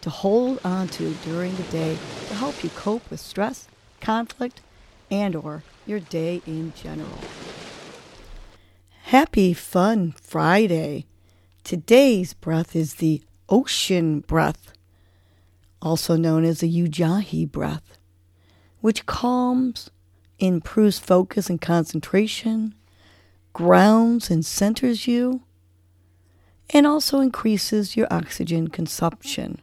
to hold on to during the day to help you cope with stress, conflict, and or your day in general. Happy fun Friday. Today's breath is the ocean breath, also known as the Ujjayi breath, which calms, improves focus and concentration, grounds and centers you, and also increases your oxygen consumption.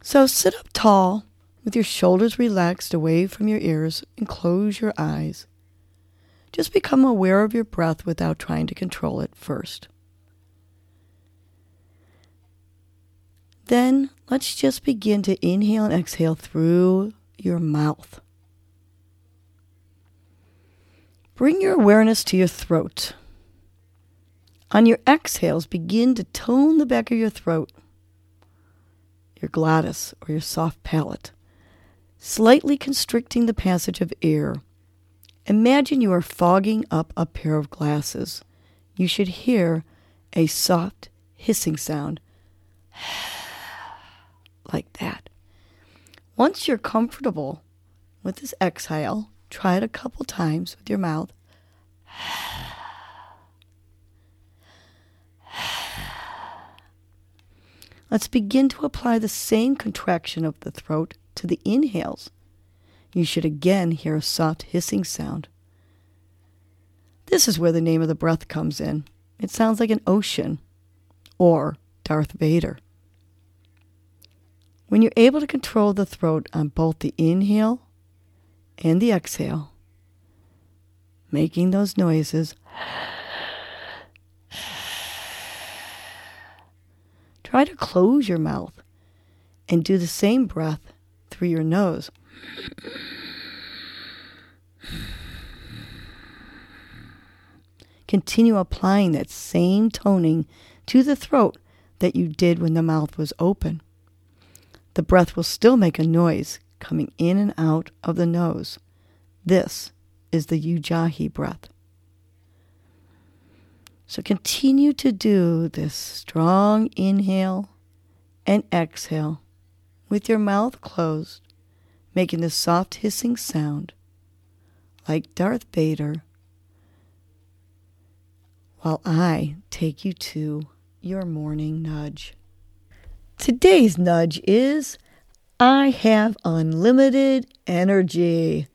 So sit up tall with your shoulders relaxed away from your ears and close your eyes. Just become aware of your breath without trying to control it first. Then let's just begin to inhale and exhale through your mouth. Bring your awareness to your throat. On your exhales, begin to tone the back of your throat your glottis, or your soft palate, slightly constricting the passage of air. Imagine you are fogging up a pair of glasses. You should hear a soft hissing sound like that. Once you're comfortable with this exhale, try it a couple times with your mouth. Let's begin to apply the same contraction of the throat to the inhales. You should again hear a soft hissing sound. This is where the name of the breath comes in. It sounds like an ocean or Darth Vader. When you're able to control the throat on both the inhale and the exhale, making those noises Try to close your mouth and do the same breath through your nose. Continue applying that same toning to the throat that you did when the mouth was open. The breath will still make a noise coming in and out of the nose. This is the Ujjayi breath. So continue to do this strong inhale and exhale with your mouth closed, making the soft hissing sound like Darth Vader while I take you to your morning nudge. Today's nudge is I have unlimited energy.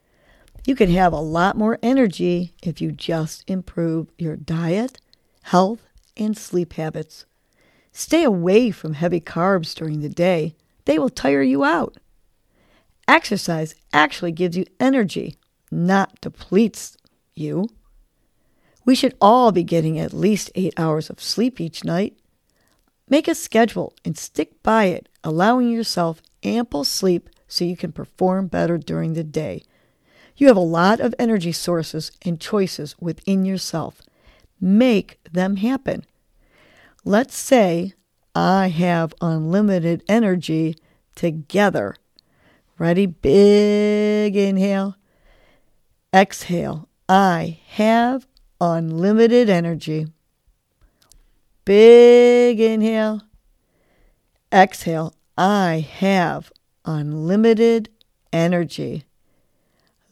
You can have a lot more energy if you just improve your diet health, and sleep habits. Stay away from heavy carbs during the day, they will tire you out. Exercise actually gives you energy, not depletes you. We should all be getting at least eight hours of sleep each night. Make a schedule and stick by it, allowing yourself ample sleep so you can perform better during the day. You have a lot of energy sources and choices within yourself make them happen. Let's say I have unlimited energy together. Ready? Big inhale. Exhale. I have unlimited energy. Big inhale. Exhale. I have unlimited energy.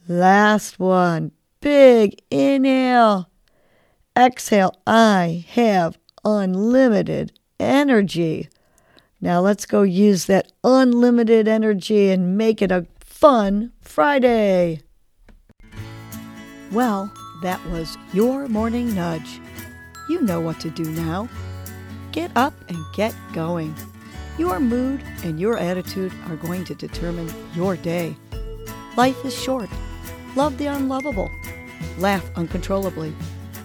Last one. Big inhale. Exhale, I have unlimited energy. Now let's go use that unlimited energy and make it a fun Friday. Well, that was your morning nudge. You know what to do now. Get up and get going. Your mood and your attitude are going to determine your day. Life is short. Love the unlovable. Laugh uncontrollably.